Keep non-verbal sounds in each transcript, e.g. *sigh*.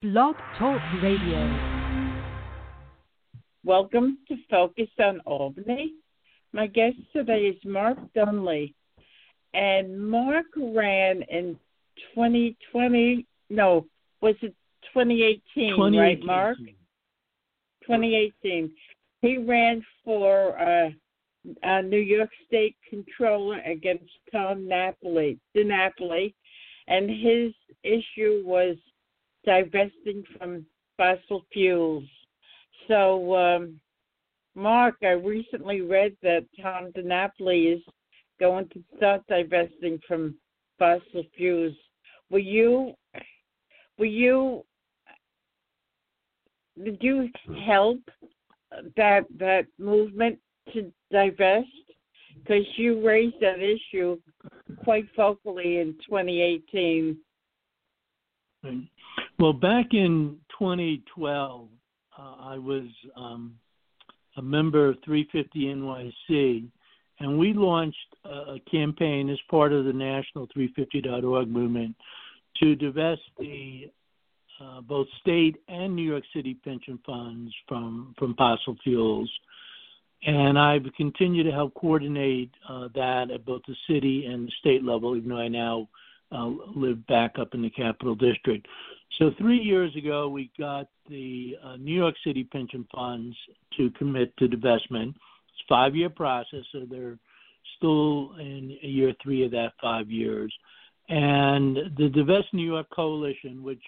Blog Talk Radio. Welcome to Focus on Albany. My guest today is Mark Dunlea. And Mark ran in 2020, no, was it 2018, 2018. right, Mark? 2018. He ran for uh, uh, New York State Controller against Tom Napoli, DiNapoli, and his issue was divesting from fossil fuels. So, um, Mark, I recently read that Tom DiNapoli is going to start divesting from fossil fuels. Were you? Will you? Did you help that that movement to divest? Because you raised that issue quite vocally in 2018. Well, back in 2012, uh, I was um, a member of 350 NYC, and we launched a, campaign as part of the national 350.org movement to divest the uh, both state and New York City pension funds from from fossil fuels. And I've continued to help coordinate uh, that at both the city and the state level, even though I now uh, live back up in the Capital District. So three years ago, we got the uh, New York City pension funds to commit to divestment. It's a five-year process, so they're still in year three of that five years. And the Divest New York Coalition, which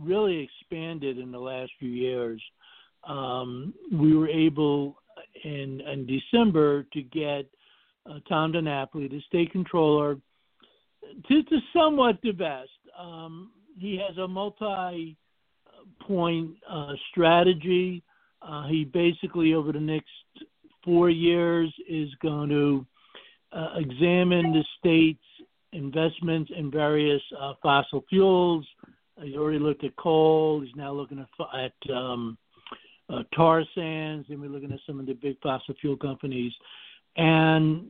really expanded in the last few years, um, we were able in in December to get uh, Tom DiNapoli, the state controller, to, to somewhat divest. Um, he has a multi point uh, strategy. Uh, he basically, over the next four years, is going to uh, examine the state's investments in various uh, fossil fuels. He's already looked at coal. He's now looking at, at um, uh, tar sands, and we're looking at some of the big fossil fuel companies. And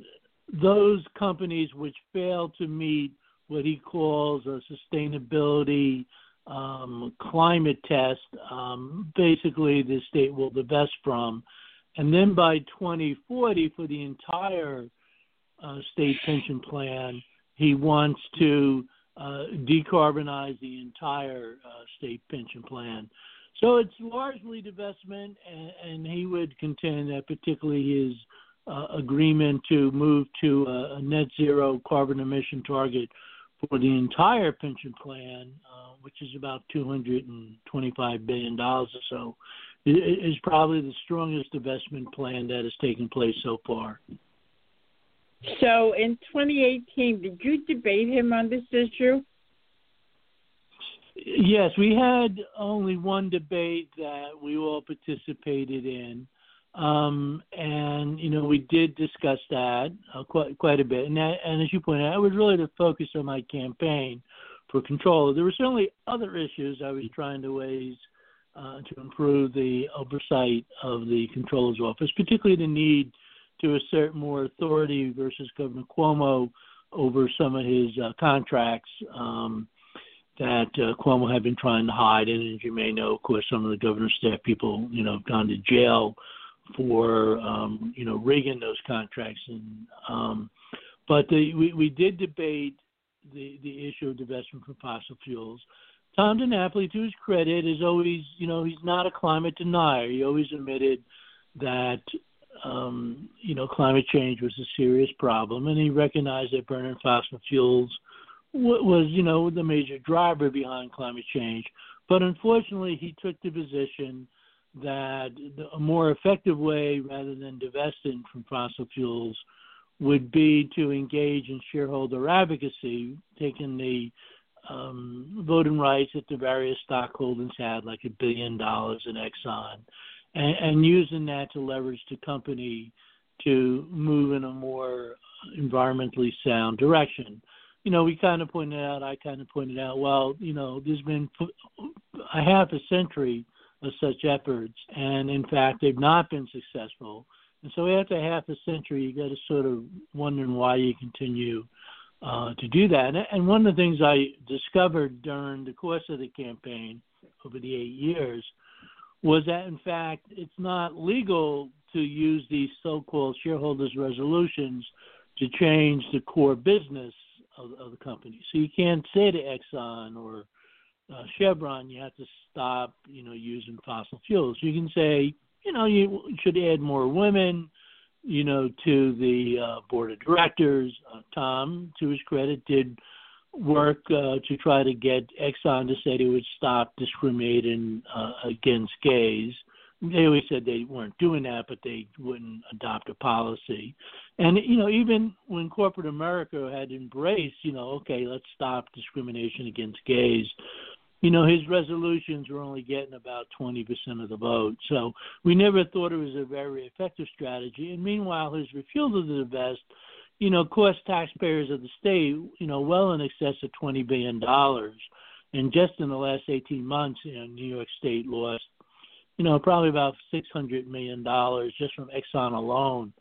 those companies which fail to meet what he calls a sustainability um, climate test, um, basically the state will divest from. And then by 2040, for the entire uh, state pension plan, he wants to uh, decarbonize the entire uh, state pension plan. So it's largely divestment, and, and he would contend that particularly his uh, agreement to move to a, a net zero carbon emission target for the entire pension plan, uh, which is about $225 billion or so, is probably the strongest investment plan that has taken place so far. So in 2018, did you debate him on this issue? Yes, we had only one debate that we all participated in. Um, and you know, we did discuss that uh, quite quite a bit. And, that, and as you pointed out, it was really the focus of my campaign for control. There were certainly other issues I was trying to raise uh, to improve the oversight of the controller's office, particularly the need to assert more authority versus Governor Cuomo over some of his uh, contracts um, that uh, Cuomo had been trying to hide. And as you may know, of course, some of the governor's staff people, you know, have gone to jail for um, you know rigging those contracts. And um, but the, we we did debate the the issue of divestment from fossil fuels. Tom DiNapoli, to his credit, is always you know he's not a climate denier. He always admitted that um, you know climate change was a serious problem, and he recognized that burning fossil fuels was you know the major driver behind climate change. But unfortunately, he took the position that a more effective way, rather than divesting from fossil fuels, would be to engage in shareholder advocacy, taking the um, voting rights that the various stockholders had, like a billion dollars in Exxon, and, and using that to leverage the company to move in a more environmentally sound direction. You know, we kind of pointed out, I kind of pointed out, well, you know, there's been a half a century of such efforts, and in fact, they've not been successful. And so, after half a century, you got to sort of wondering why you continue uh, to do that. And one of the things I discovered during the course of the campaign over the eight years was that in fact it's not legal to use these so-called shareholders resolutions to change the core business of, of the company. So you can't say to Exxon or uh, Chevron you have to stop, you know, using fossil fuels. You can say, you know, you should add more women, you know, to the uh, board of directors. Uh, Tom, to his credit, did work uh, to try to get Exxon to say they would stop discriminating uh, against gays. They always said they weren't doing that, but they wouldn't adopt a policy. And you know, even when corporate America had embraced, you know, okay, let's stop discrimination against gays. You know, his resolutions were only getting about 20% of the vote. So we never thought it was a very effective strategy. And meanwhile, his refusal to divest you know, cost taxpayers of the state, you know, well in excess of twenty billion dollars. And just in the last eighteen months, you know, New York State lost, you know, probably about six hundred million dollars just from Exxon alone.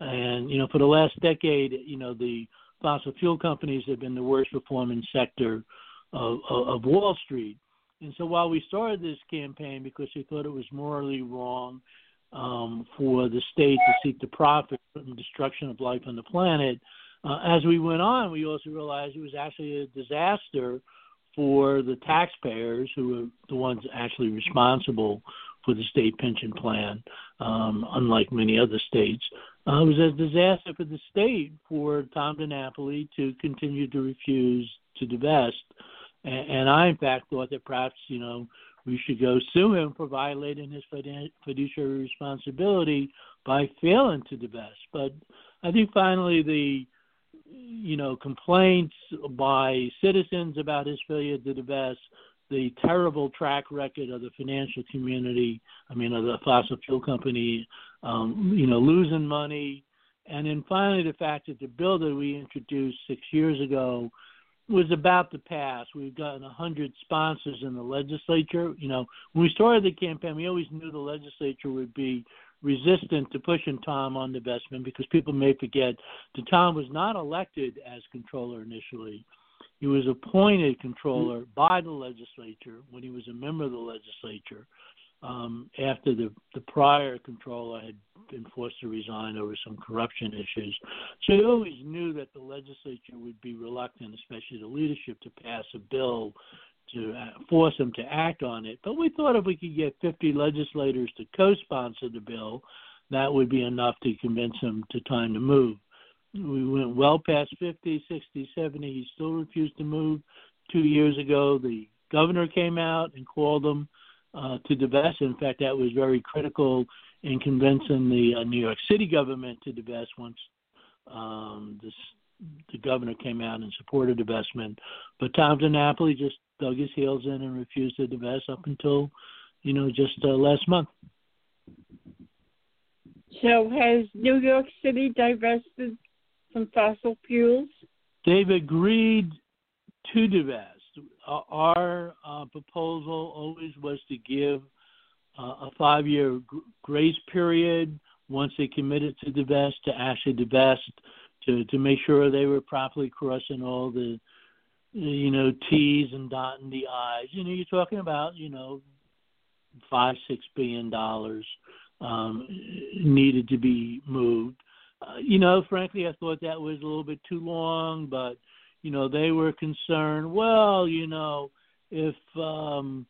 And you know, for the last decade, you know, the fossil fuel companies have been the worst performing sector of, of, Wall Street. And so while we started this campaign because we thought it was morally wrong um, for the state to seek the profit from destruction of life on the planet. Uh, as we went on, we also realized it was actually a disaster for the taxpayers who are the ones actually responsible for the state pension plan, um, unlike many other states. Uh, it was a disaster for the state for Tom DiNapoli to continue to refuse to divest. And, and I, in fact, thought that perhaps, you know, we should go sue him for violating his fiduciary responsibility by failing to divest. But I think finally the you know complaints by citizens about his failure to divest, the terrible track record of the financial community, I mean of the fossil fuel company, um, you know losing money, and then finally the fact that the bill that we introduced six years ago was about to pass. We've gotten a hundred sponsors in the legislature. You know, when we started the campaign, we always knew the legislature would be resistant to pushing Tom on divestment because people may forget that Tom was not elected as controller initially. He was appointed controller by the legislature when he was a member of the legislature um, after the, the prior controller had been forced to resign over some corruption issues. So he always knew that the legislature would be reluctant, especially the leadership, to pass a bill to uh, force him to act on it. But we thought if we could get 50 legislators to co sponsor the bill, that would be enough to convince him to time to move. We went well past 50, 60, 70. He still refused to move. Two years ago, the governor came out and called him uh, to divest. In fact, that was very critical in convincing the uh, New York City government to divest once um, this, the governor came out and supported divestment. But Tom DiNapoli just dug his heels in and refused to divest up until, you know, just uh, last month. So has New York City divested from fossil fuels? They've agreed to divest our uh, proposal always was to give uh, a five-year g- grace period once they committed to divest to actually divest to to make sure they were properly crossing all the you know T's and dotting the I's. You know, you're talking about you know five six billion dollars um, needed to be moved. Uh, you know, frankly, I thought that was a little bit too long, but you know, they were concerned, well, you know, if um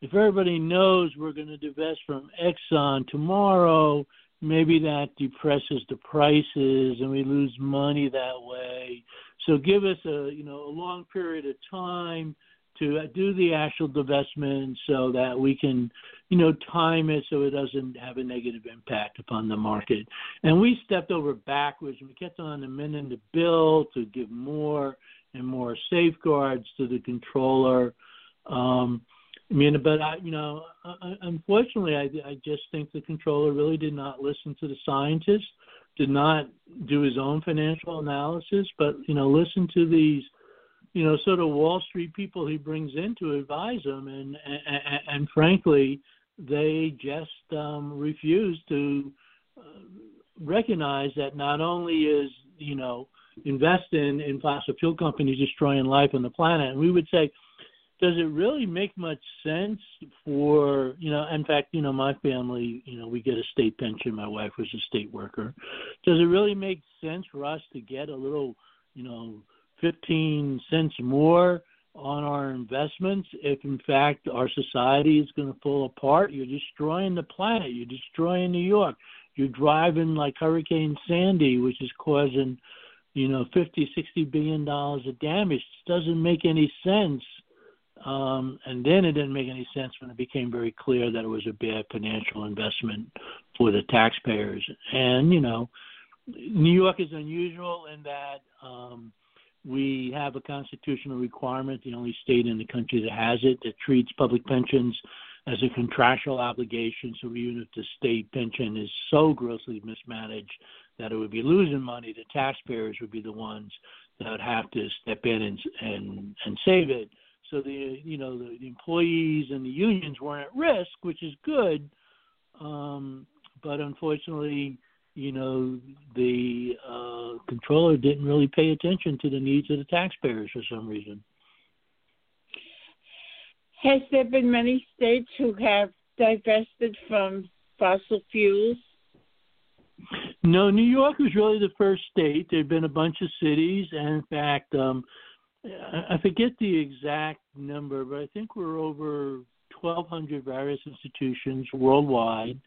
if everybody knows we're going to divest from Exxon tomorrow, maybe that depresses the prices and we lose money that way. So give us a, you know, a long period of time to do the actual divestment so that we can, you know, time it so it doesn't have a negative impact upon the market. And we stepped over backwards and we kept on amending the bill to give more and more safeguards to the controller. Um, I mean, but I, you know, unfortunately, I, I just think the controller really did not listen to the scientists, did not do his own financial analysis, but you know, listen to these, you know, sort of Wall Street people he brings in to advise him, and and, and frankly, they just um, refuse to uh, recognize that not only is you know invest in in fossil fuel companies destroying life on the planet. And we would say, does it really make much sense for you know in fact you know my family you know we get a state pension. My wife was a state worker. Does it really make sense for us to get a little you know 15 cents more on our investments if in fact our society is going to fall apart? You're destroying the planet. You're destroying new york. You're driving like hurricane sandy which is causing you know 50 60 billion dollars of damage doesn't make any sense um, and then it didn't make any sense when it became very clear that it was a bad financial investment for the taxpayers. And, you know, New York is unusual in that um, we have a constitutional requirement, the only state in the country that has it, that treats public pensions as a contractual obligation. So even if the state pension is so grossly mismanaged that it would be losing money, the taxpayers would be the ones that would have to step in and and, and save it so the you know the, the employees and the unions weren't at risk, which is good. Um, but unfortunately, you know the uh, controller didn't really pay attention to the needs of the taxpayers for some reason. Has there been many states who have divested from fossil fuels? No, New York was really the first state. There have been a bunch of cities, and in fact, um, I forget the exact number, but I think we're over 1,200 various institutions worldwide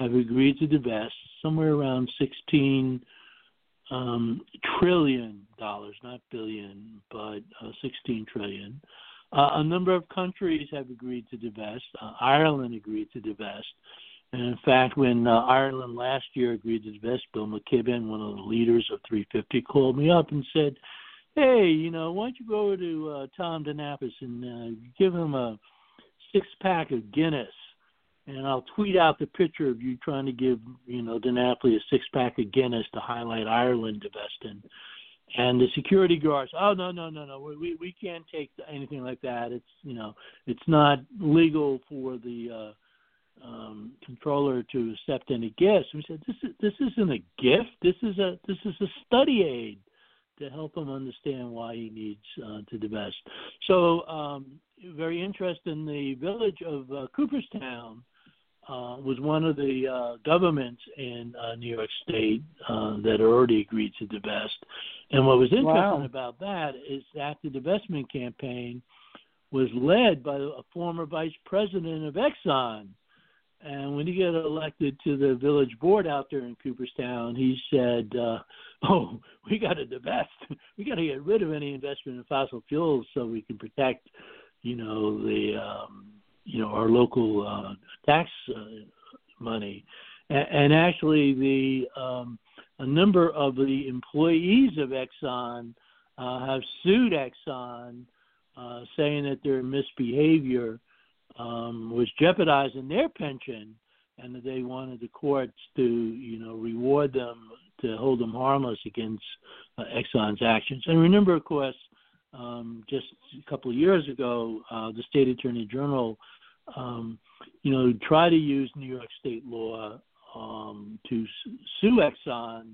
have agreed to divest somewhere around 16 um, trillion dollars, not billion, but uh, 16 trillion. Uh, a number of countries have agreed to divest. Uh, Ireland agreed to divest. And in fact, when uh, Ireland last year agreed to divest, Bill McKibben, one of the leaders of 350, called me up and said, hey, you know, why don't you go over to uh, Tom DiNapoli and uh, give him a six pack of Guinness, and I'll tweet out the picture of you trying to give, you know, DiNapoli a six pack of Guinness to highlight Ireland divesting. And the security guards, oh no no no no, we we can't take anything like that. It's you know, it's not legal for the uh, um, controller to accept any gifts. We said this is this isn't a gift. This is a this is a study aid to help him understand why he needs uh, to divest. So, um, very interesting. The village of uh, Cooperstown uh, was one of the uh, governments in uh, New York State uh, that already agreed to divest. And what was interesting wow. about that is that the divestment campaign was led by a former vice president of Exxon. And when he got elected to the village board out there in Cooperstown, he said, uh, *laughs* "Oh, we got to divest. We got to get rid of any investment in fossil fuels so we can protect, you know, the, um, you know, our local uh, tax uh, money." And, and actually, the um, a number of the employees of Exxon uh, have sued Exxon, uh, saying that their misbehavior um, was jeopardizing their pension, and that they wanted the courts to, you know, reward them to hold them harmless against uh, Exxon's actions. And remember, of course, um, just a couple of years ago, uh, the state attorney general, um, you know, tried to use New York state law um, to sue Exxon,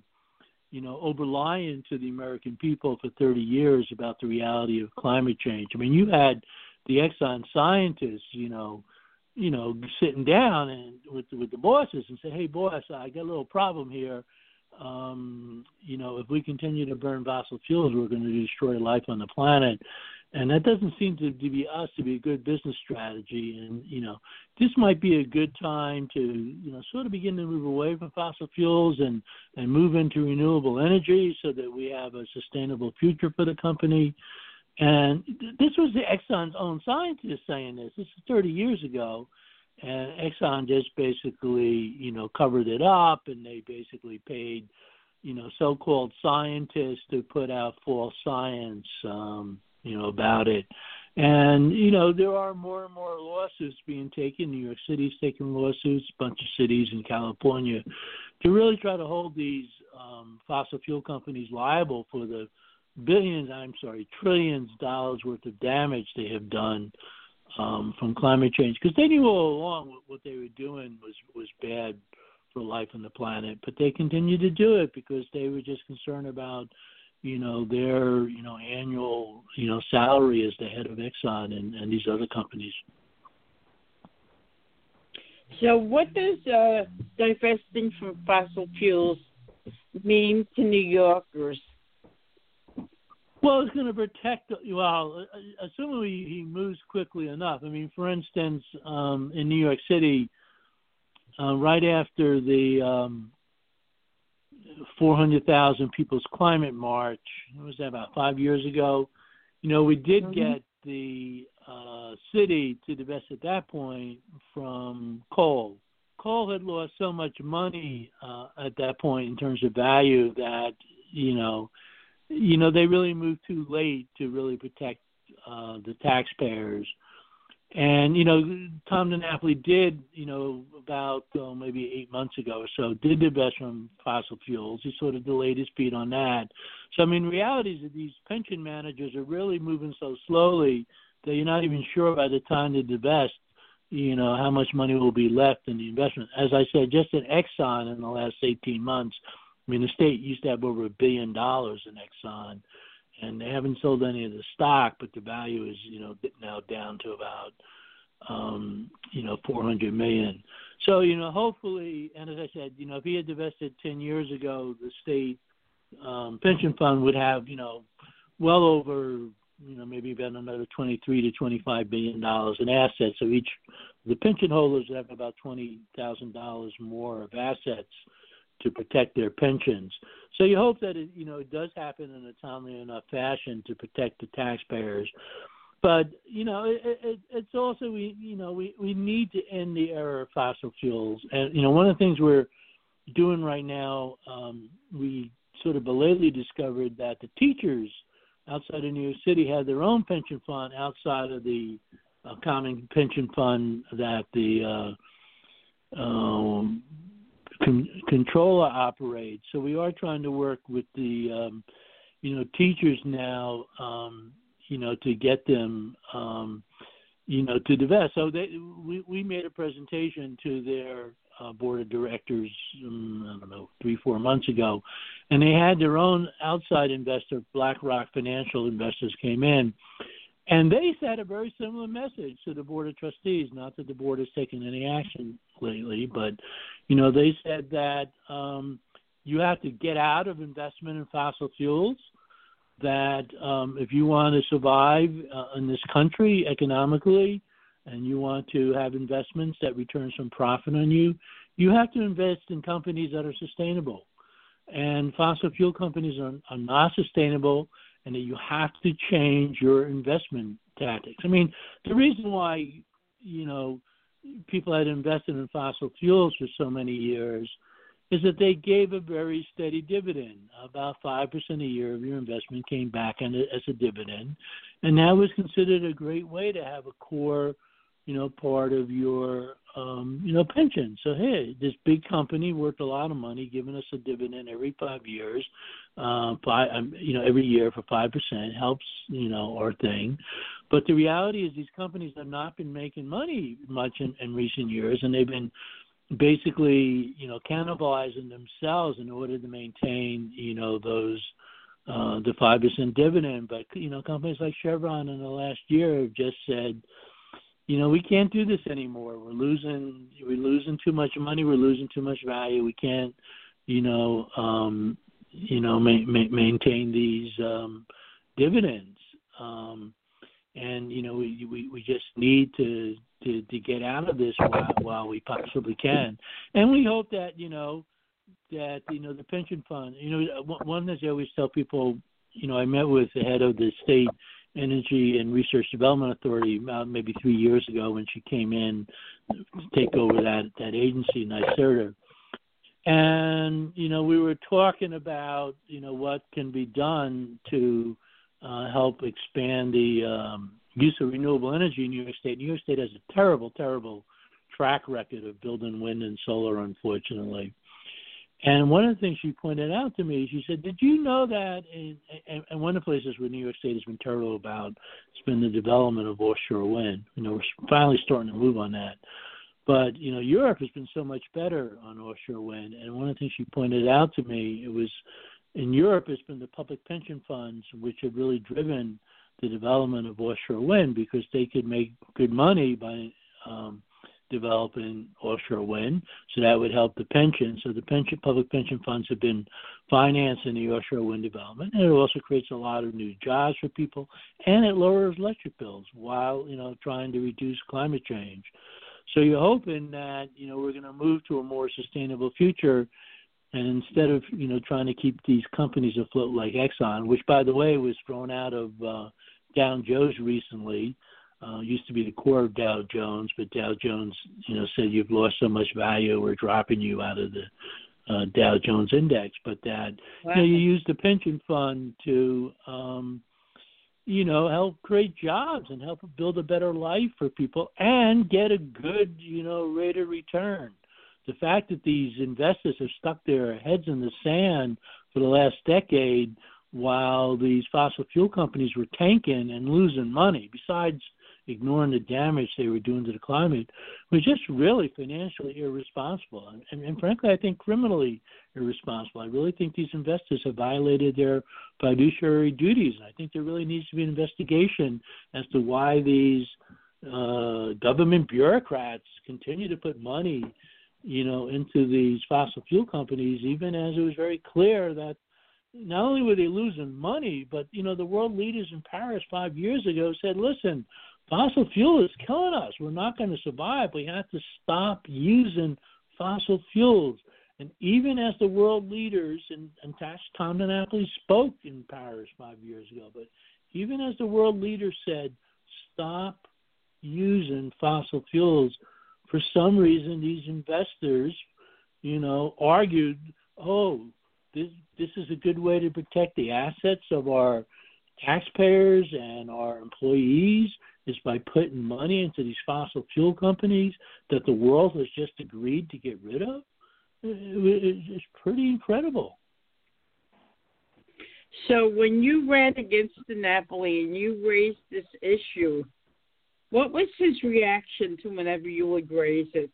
you know, over lying to the American people for 30 years about the reality of climate change. I mean, you had the Exxon scientists, you know, you know, sitting down and with with the bosses and say, "Hey, boss, I got a little problem here. Um, you know, if we continue to burn fossil fuels, we're going to destroy life on the planet." And that doesn't seem to, to be us to be a good business strategy. And you know, this might be a good time to you know sort of begin to move away from fossil fuels and and move into renewable energy so that we have a sustainable future for the company. And this was the Exxon's own scientists saying this. This is 30 years ago, and Exxon just basically, you know, covered it up, and they basically paid, you know, so-called scientists to put out false science, um, you know, about it. And you know, there are more and more lawsuits being taken. New York City's taking lawsuits, a bunch of cities in California, to really try to hold these um, fossil fuel companies liable for the billions, I'm sorry, trillions dollars worth of damage they have done um, from climate change because they knew all along what, what they were doing was was bad for life on the planet, but they continued to do it because they were just concerned about you know, their you know annual you know salary as the head of Exxon and, and these other companies. So, what does uh, divesting from fossil fuels mean to New Yorkers? Well, it's going to protect. Well, assuming he moves quickly enough. I mean, for instance, um, in New York City, uh, right after the um, 400,000 people's climate march, what was that about five years ago? You know, we did mm-hmm. get the uh, city to divest at that point from coal. Coal had lost so much money uh, at that point in terms of value that you know, you know they really moved too late to really protect uh, the taxpayers. And you know, Tom DiNapoli did, you know, about uh, maybe eight months ago or so, did divest from fossil fuels. He sort of delayed his feet on that. So I mean, reality is that these pension managers are really moving so slowly that you're not even sure by the time they divest, you know, how much money will be left in the investment. As I said, just in Exxon in the last 18 months, I mean, the state used to have over a billion dollars in Exxon, and they haven't sold any of the stock, but the value is, you know, now down to about, um, you know, 400 million. So, you know, hopefully, and as I said, you know, if he had divested 10 years ago, the state um, pension fund would have, you know, well over you know, maybe about another 23 to 25 billion dollars in assets. So each the pension holders have about twenty thousand dollars more of assets to protect their pensions. So you hope that it, you know it does happen in a timely enough fashion to protect the taxpayers. But you know, it, it, it's also we you know we we need to end the era of fossil fuels, and you know one of the things we're doing right now, um, we sort of belatedly discovered that the teachers outside of New York City had their own pension fund outside of the uh, common pension fund that the uh, um, con- controller operates. So we are trying to work with the um, you know teachers now, um, you know, to get them. Um, you know, to divest. So they, we we made a presentation to their uh, board of directors, um, I don't know, three, four months ago, and they had their own outside investor, BlackRock Financial Investors, came in, and they said a very similar message to the board of trustees. Not that the board has taken any action lately, but you know, they said that um, you have to get out of investment in fossil fuels. That um, if you want to survive uh, in this country economically, and you want to have investments that return some profit on you, you have to invest in companies that are sustainable. And fossil fuel companies are, are not sustainable, and that you have to change your investment tactics. I mean, the reason why, you know, people had invested in fossil fuels for so many years is that they gave a very steady dividend. About 5% a year of your investment came back in as a dividend. And that was considered a great way to have a core – you know, part of your, um, you know, pension. So hey, this big company worth a lot of money, giving us a dividend every five years, uh, five, um, you know, every year for five percent helps, you know, our thing. But the reality is, these companies have not been making money much in, in recent years, and they've been basically, you know, cannibalizing themselves in order to maintain, you know, those uh, the five percent dividend. But you know, companies like Chevron in the last year have just said you know, we can't do this anymore. We're losing we're losing too much money. We're losing too much value. We can't, you know, um, you know, ma- ma- maintain these um, dividends. Um, and you know, we, we we just need to to to get out of this while while we possibly can. And we hope that you know that you know the pension fund. You know, one thing I always tell people. You know, I met with the head of the state Energy and Research Development Authority uh, maybe three years ago when she came in to take over that that agency, NYSERDA. And you know, we were talking about you know what can be done to uh, help expand the um, use of renewable energy in New York State. New York State has a terrible, terrible track record of building wind and solar, unfortunately. And one of the things she pointed out to me, she said, "Did you know that?" In, and, one of the places where New York State has been terrible about has been the development of offshore wind. You know, we're finally starting to move on that. But you know, Europe has been so much better on offshore wind. And one of the things she pointed out to me, it was in Europe, it's been the public pension funds which have really driven the development of offshore wind because they could make good money by um, developing offshore wind. So that would help the pension. So the pension public pension funds have been financing the offshore wind development, and it also creates a lot of new jobs for people, and it lowers electric bills while you know trying to reduce climate change. So you're hoping that you know we're going to move to a more sustainable future and instead of you know trying to keep these companies afloat like Exxon, which by the way was thrown out of uh, Dow Jones recently, uh, used to be the core of Dow Jones, but Dow Jones you know said you've lost so much value, we're dropping you out of the uh, Dow Jones index. But that wow. you know you use the pension fund to um, you know help create jobs and help build a better life for people and get a good you know rate of return the fact that these investors have stuck their heads in the sand for the last decade while these fossil fuel companies were tanking and losing money, besides ignoring the damage they were doing to the climate, was just really financially irresponsible. And, and, and frankly, I think criminally irresponsible. I really think these investors have violated their fiduciary duties. And I think there really needs to be an investigation as to why these uh, government bureaucrats continue to put money you know, into these fossil fuel companies, even as it was very clear that not only were they losing money, but you know, the world leaders in Paris five years ago said, "Listen, fossil fuel is killing us. We're not going to survive. We have to stop using fossil fuels." And even as the world leaders, and, and Tom DiNapoli spoke in Paris five years ago, but even as the world leaders said, "Stop using fossil fuels," for some reason these investors, you know, argued, oh, this this is a good way to protect the assets of our taxpayers and our employees is by putting money into these fossil fuel companies that the world has just agreed to get rid of. It's pretty incredible. So when you ran against DiNapoli and you raised this issue, what was his reaction to whenever you would raise it?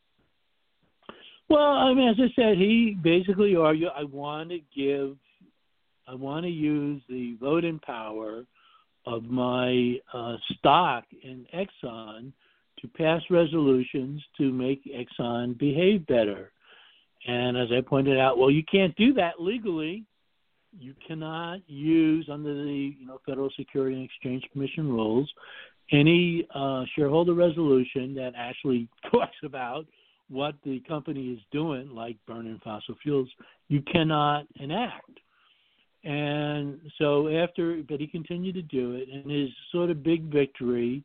Well, I mean, as I said, he basically argued, I want to give, I want to use the voting power of my uh, stock in Exxon to pass resolutions to make Exxon behave better. And as I pointed out, well, you can't do that legally. You cannot use under the you know Federal Security and Exchange Commission rules any uh, shareholder resolution that actually *laughs* talks about what the company is doing, like burning fossil fuels, you cannot enact. And so after, but he continued to do it, and his sort of big victory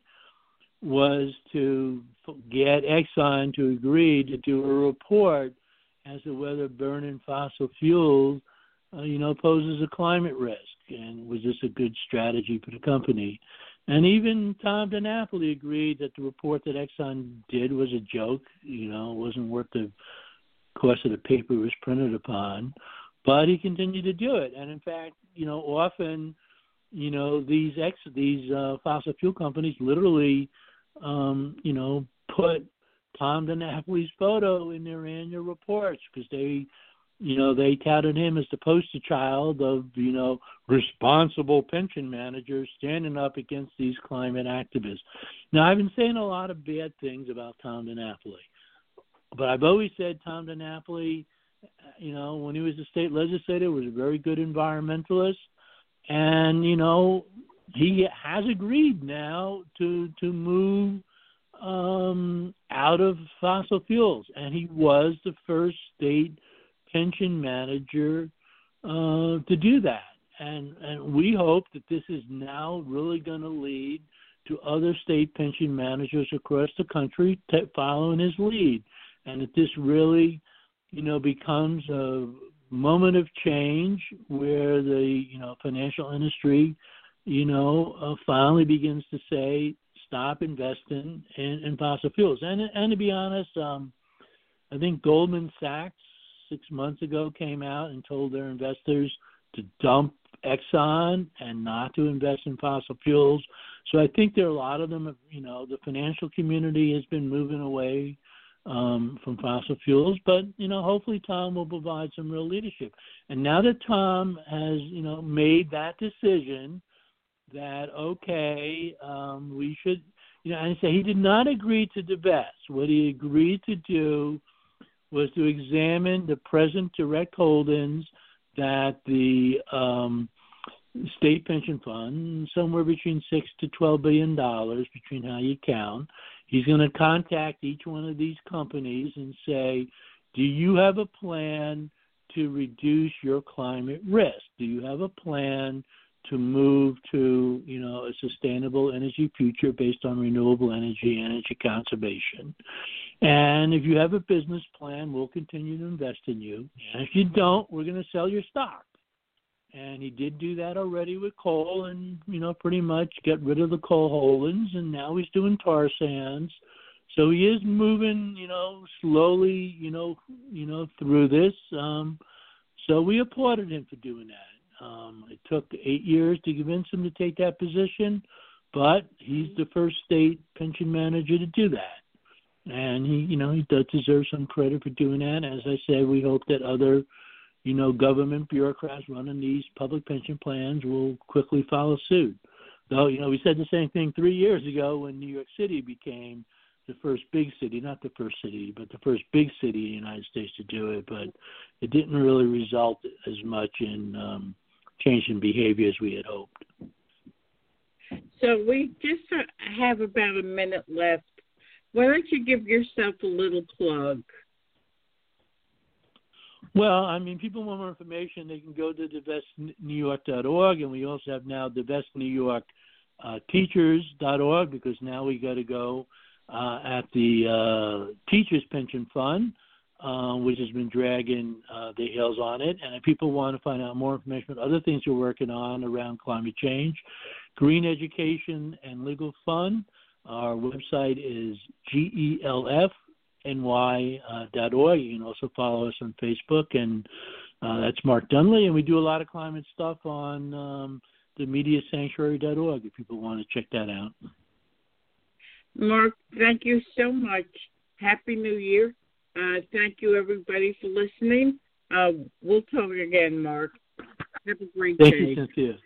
was to get Exxon to agree to do a report as to whether burning fossil fuels, uh, you know, poses a climate risk, and was this a good strategy for the company? And even Tom DiNapoli agreed that the report that Exxon did was a joke. You know, it wasn't worth the cost of the paper it was printed upon. But he continued to do it. And in fact, you know, often, you know, these ex these uh, fossil fuel companies literally, um, you know, put Tom DiNapoli's photo in their annual reports because they you know, they touted him as the poster child of, you know, responsible pension managers standing up against these climate activists. Now, I've been saying a lot of bad things about Tom DiNapoli, but I've always said Tom DiNapoli, you know, when he was a state legislator, was a very good environmentalist, and you know, he has agreed now to to move um, out of fossil fuels, and he was the first state pension manager uh, to do that. And, and we hope that this is now really going to lead to other state pension managers across the country t- following his lead, and that this really, you know, becomes a moment of change where the you know financial industry, you know, uh, finally begins to say stop investing in, in fossil fuels. And and to be honest, um, I think Goldman Sachs six months ago came out and told their investors to dump Exxon and not to invest in fossil fuels. So I think there are a lot of them. You know, the financial community has been moving away um, from fossil fuels. But you know, hopefully Tom will provide some real leadership. And now that Tom has you know made that decision that okay, um, we should you know, and say he did not agree to divest. What he agreed to do was to examine the present direct holdings that the um, state pension fund, somewhere between six to twelve billion dollars, between how you count. He's going to contact each one of these companies and say, "Do you have a plan to reduce your climate risk? Do you have a plan to move to you know a sustainable energy future based on renewable energy, energy conservation?" And if you have a business plan, we'll continue to invest in you. And if you don't, we're going to sell your stock and he did do that already with coal and you know pretty much get rid of the coal holdings and now he's doing tar sands. So he is moving you know slowly you know you know through this. Um so we applauded him for doing that. Um it took eight years to convince him to take that position but he's the first state pension manager to do that. And he you know he does deserve some credit for doing that. As i say we hope that other you know, government bureaucrats running these public pension plans will quickly follow suit. Though, you know, we said the same thing three years ago when New York City became the first big city, not the first city, but the first big city in the United States to do it. But it didn't really result as much in um, change in behavior as we had hoped. So we just have about a minute left. Why don't you give yourself a little plug? Well, I mean, people want more information. They can go to divestnewyork.org, and we also have now divestnewyork uh, because now we got to go uh, at the uh, Teachers Pension Fund, uh, which has been dragging uh, the heels on it. And if people want to find out more information about other things we're working on around climate change, Green Education and Legal Fund, our website is GELF ny.org. You can also follow us on Facebook, and uh, that's Mark Dunlea. And we do a lot of climate stuff on um, the mediasanctuary.org if people want to check that out. Mark, thank you so much. Happy New Year. Uh, thank you, everybody, for listening. Uh, we'll talk again, Mark. Have a great thank day. Thank you, Cynthia.